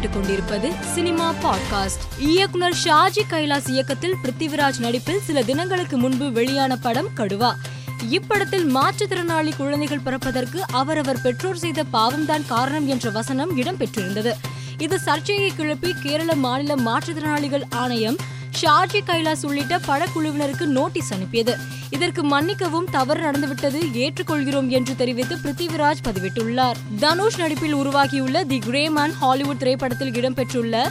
கேட்டுக்கொண்டிருப்பது cinema podcast. இயக்குனர் ஷாஜி கைலாஸ் இயக்கத்தில் பிருத்திவிராஜ் நடிப்பில் சில தினங்களுக்கு முன்பு வெளியான படம் கடுவா. இப்படத்தில் மாற்றுத்திறனாளி குழந்தைகள் பிறப்பதற்கு அவரவர் பெற்றோர் செய்த பாவம்தான் காரணம் என்ற வசனம் இடம்பெற்றிருந்தது. இது சர்ச்சையை கிளப்பி கேரள மாநில மாற்றுத்திறனாளிகள் ஆணையம் ஷாஜி கைலாஸ் உள்ளிட்ட படக்குழுவினருக்கு நோட்டீஸ் அனுப்பியது. இதற்கு மன்னிக்கவும் தவறு நடந்துவிட்டது ஏற்றுக்கொள்கிறோம் என்று தெரிவித்து பிருத்திவிராஜ் பதிவிட்டுள்ளார். தனுஷ் நடிப்பில் உருவாகியுள்ள தி கிரேமேன் ஹாலிவுட் திரைப்படத்தில் இடம்பெற்றுள்ள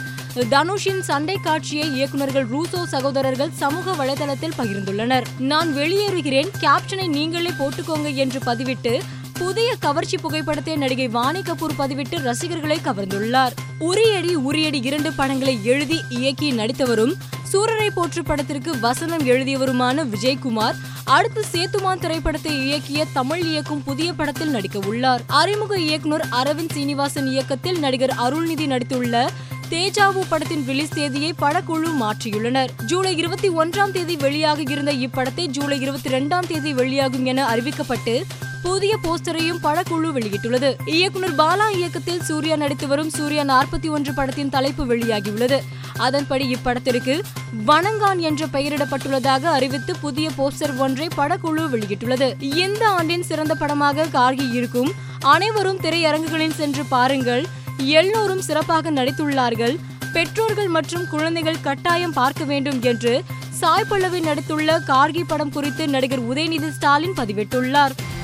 தனுஷின் சண்டை காட்சியை இயக்குநர்கள் ரூசோ சகோதரர்கள் சமூக வலைதளத்தில் பகிர்ந்துள்ளனர். நான் வெளியேறுகிறேன் கேப்ஷனை நீங்களே போட்டுக்கோங்க என்று பதிவிட்டு புதிய கவர்ச்சி புகைப்படத்தை நடிகை வாணி கபூர் பதிவிட்டு ரசிகர்களை கவர்ந்துள்ளார். உரியடி உரியடி இரண்டு படங்களை எழுதி இயக்கி நடித்தவரும் சூரரை போற்று படத்திற்கு வசனம் எழுதியவருமான விஜய்குமார் அடுத்து சேத்துமான் திரைப்படத்தை இயக்கிய தமிழ் இயக்கும் புதிய படத்தில் நடிக்க உள்ளார். அறிமுக இயக்குனர் அரவிந்த் சீனிவாசன் இயக்கத்தில் நடிகர் அருள்நிதி நடித்துள்ள தேஜாவு படத்தின் ரிலீஸ் தேதியை படக்குழு மாற்றியுள்ளனர். ஜூலை இருபத்தி ஒன்றாம் தேதி வெளியாக இருந்த இப்படத்தை ஜூலை இருபத்தி இரண்டாம் தேதி வெளியாகும் என அறிவிக்கப்பட்டு புதிய போஸ்டரையும் படக்குழு வெளியிட்டுள்ளது. இயக்குனர் பாலா இயக்கத்தில் சூர்யா நடித்து வரும் சூர்யா நாற்பத்தி ஒன்று படத்தின் தலைப்பு வெளியாகியுள்ளது. அதன்படி இப்படத்திற்கு வணங்கான் என்ற பெயரிடப்பட்டுள்ளதாக அறிவித்து புதிய போஸ்டர் ஒன்றை படக்குழு வெளியிட்டுள்ளது. இந்த ஆண்டின் சிறந்த படமாக கார்கி இருக்கும் அனைவரும் திரையரங்குகளில் சென்று பாருங்கள். எல்லோரும் சிறப்பாக நடித்துள்ளார்கள். பெற்றோர்கள் மற்றும் குழந்தைகள் கட்டாயம் பார்க்க வேண்டும் என்று சாய் பல்லவி நடித்துள்ள கார்கி படம் குறித்து நடிகர் உதயநிதி ஸ்டாலின் பதிவிட்டுள்ளார்.